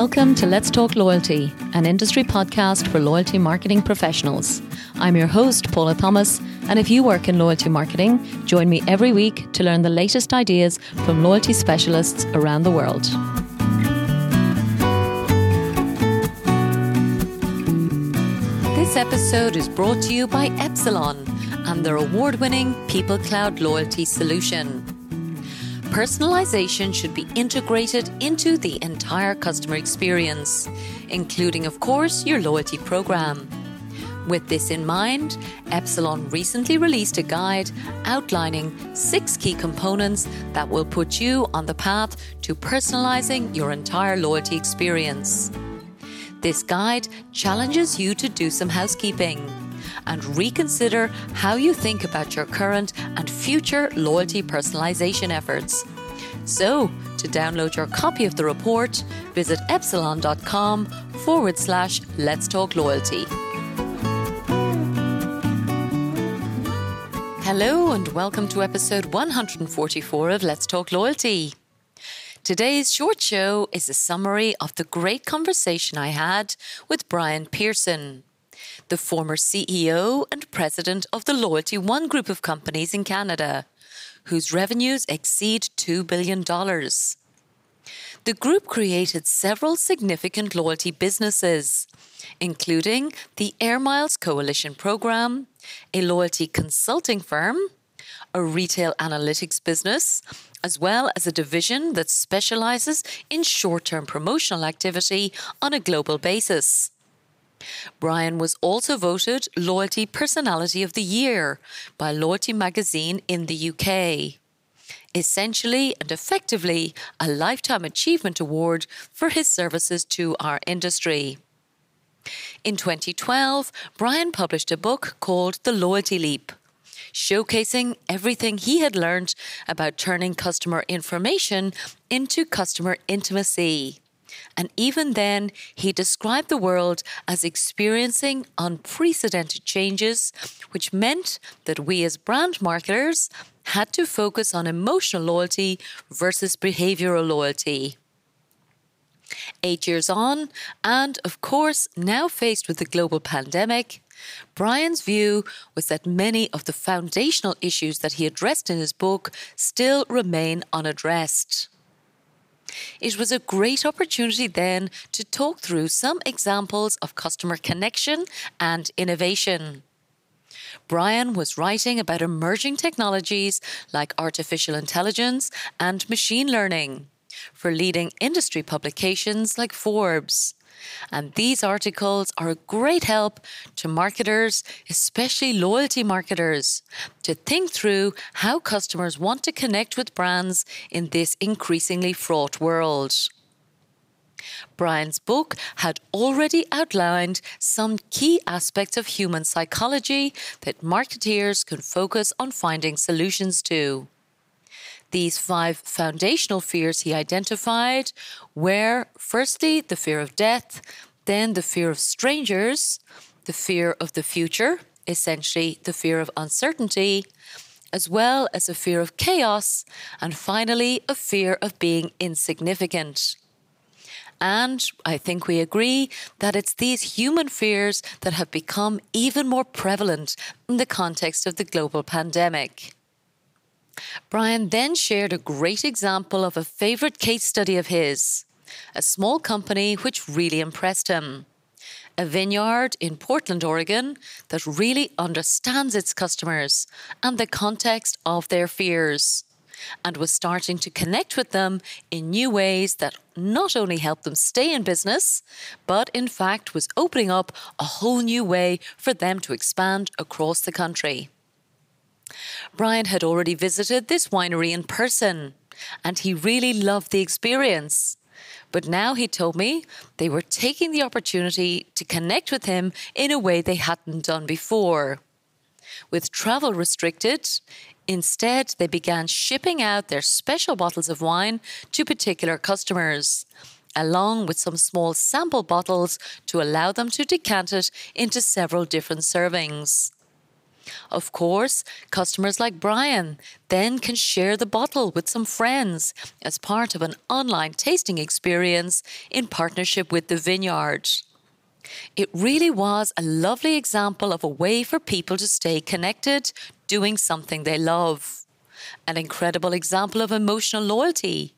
Welcome to Let's Talk Loyalty, an industry podcast for loyalty marketing professionals. I'm your host, Paula Thomas, and if you work in loyalty marketing, join me every week to learn the latest ideas from loyalty specialists around the world. This episode is brought to you by Epsilon and their award winning People Cloud Loyalty solution. Personalization should be integrated into the entire customer experience, including, of course, your loyalty program. With this in mind, Epsilon recently released a guide outlining six key components that will put you on the path to personalizing your entire loyalty experience. This guide challenges you to do some housekeeping and reconsider how you think about your current and future loyalty personalization efforts. So, to download your copy of the report, visit epsilon.com forward slash let's talk loyalty. Hello, and welcome to episode 144 of Let's Talk Loyalty. Today's short show is a summary of the great conversation I had with Brian Pearson the former CEO and president of the Loyalty One group of companies in Canada, whose revenues exceed $2 billion. The group created several significant loyalty businesses, including the Air Miles Coalition program, a loyalty consulting firm, a retail analytics business, as well as a division that specializes in short term promotional activity on a global basis. Brian was also voted Loyalty Personality of the Year by Loyalty magazine in the UK. Essentially and effectively, a Lifetime Achievement Award for his services to our industry. In 2012, Brian published a book called The Loyalty Leap, showcasing everything he had learned about turning customer information into customer intimacy. And even then, he described the world as experiencing unprecedented changes, which meant that we as brand marketers had to focus on emotional loyalty versus behavioral loyalty. Eight years on, and of course, now faced with the global pandemic, Brian's view was that many of the foundational issues that he addressed in his book still remain unaddressed. It was a great opportunity then to talk through some examples of customer connection and innovation. Brian was writing about emerging technologies like artificial intelligence and machine learning for leading industry publications like Forbes. And these articles are a great help to marketers, especially loyalty marketers, to think through how customers want to connect with brands in this increasingly fraught world. Brian's book had already outlined some key aspects of human psychology that marketeers can focus on finding solutions to. These five foundational fears he identified were firstly, the fear of death, then the fear of strangers, the fear of the future, essentially the fear of uncertainty, as well as a fear of chaos, and finally, a fear of being insignificant. And I think we agree that it's these human fears that have become even more prevalent in the context of the global pandemic. Brian then shared a great example of a favourite case study of his, a small company which really impressed him. A vineyard in Portland, Oregon, that really understands its customers and the context of their fears, and was starting to connect with them in new ways that not only helped them stay in business, but in fact was opening up a whole new way for them to expand across the country. Brian had already visited this winery in person and he really loved the experience. But now he told me they were taking the opportunity to connect with him in a way they hadn't done before. With travel restricted, instead they began shipping out their special bottles of wine to particular customers, along with some small sample bottles to allow them to decant it into several different servings. Of course, customers like Brian then can share the bottle with some friends as part of an online tasting experience in partnership with the vineyard. It really was a lovely example of a way for people to stay connected doing something they love. An incredible example of emotional loyalty.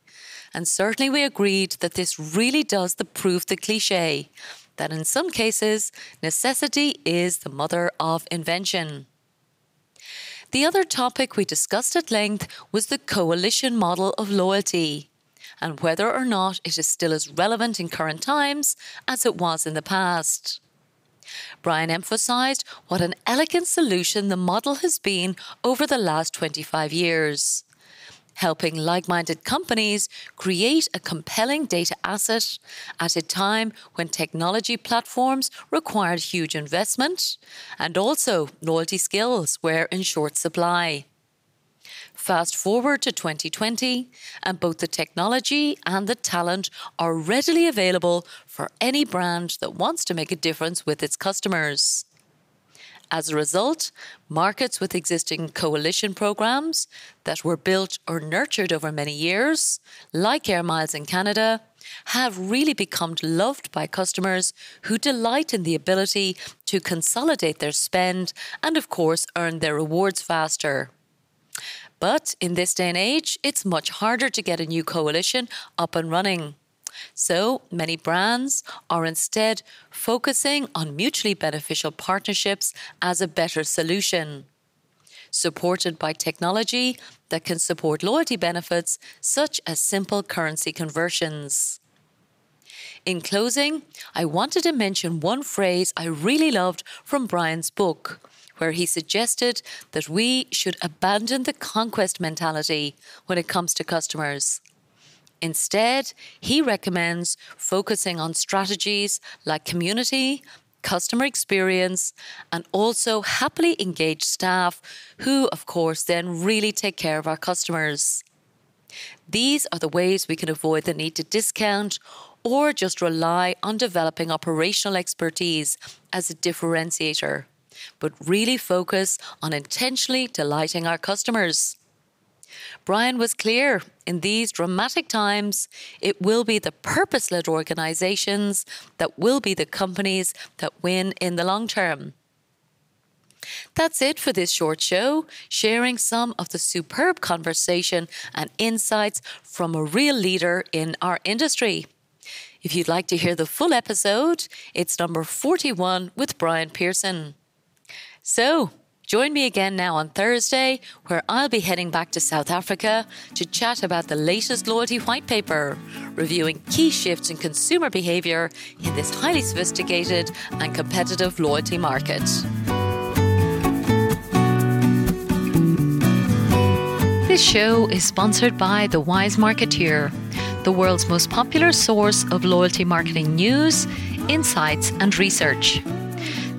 And certainly we agreed that this really does the prove the cliche that in some cases, necessity is the mother of invention. The other topic we discussed at length was the coalition model of loyalty and whether or not it is still as relevant in current times as it was in the past. Brian emphasised what an elegant solution the model has been over the last 25 years helping like minded companies create a compelling data asset at a time when technology platforms required huge investment and also loyalty skills were in short supply. Fast forward to 2020, and both the technology and the talent are readily available for any brand that wants to make a difference with its customers. As a result, markets with existing coalition programs that were built or nurtured over many years, like Air Miles in Canada, have really become loved by customers who delight in the ability to consolidate their spend and, of course, earn their rewards faster. But in this day and age, it's much harder to get a new coalition up and running. So many brands are instead focusing on mutually beneficial partnerships as a better solution. Supported by technology that can support loyalty benefits such as simple currency conversions. In closing, I wanted to mention one phrase I really loved from Brian's book, where he suggested that we should abandon the conquest mentality when it comes to customers. Instead, he recommends focusing on strategies like community, customer experience, and also happily engaged staff who, of course, then really take care of our customers. These are the ways we can avoid the need to discount or just rely on developing operational expertise as a differentiator, but really focus on intentionally delighting our customers. Brian was clear in these dramatic times, it will be the purpose led organizations that will be the companies that win in the long term. That's it for this short show, sharing some of the superb conversation and insights from a real leader in our industry. If you'd like to hear the full episode, it's number 41 with Brian Pearson. So, Join me again now on Thursday, where I'll be heading back to South Africa to chat about the latest loyalty white paper, reviewing key shifts in consumer behaviour in this highly sophisticated and competitive loyalty market. This show is sponsored by The Wise Marketeer, the world's most popular source of loyalty marketing news, insights, and research.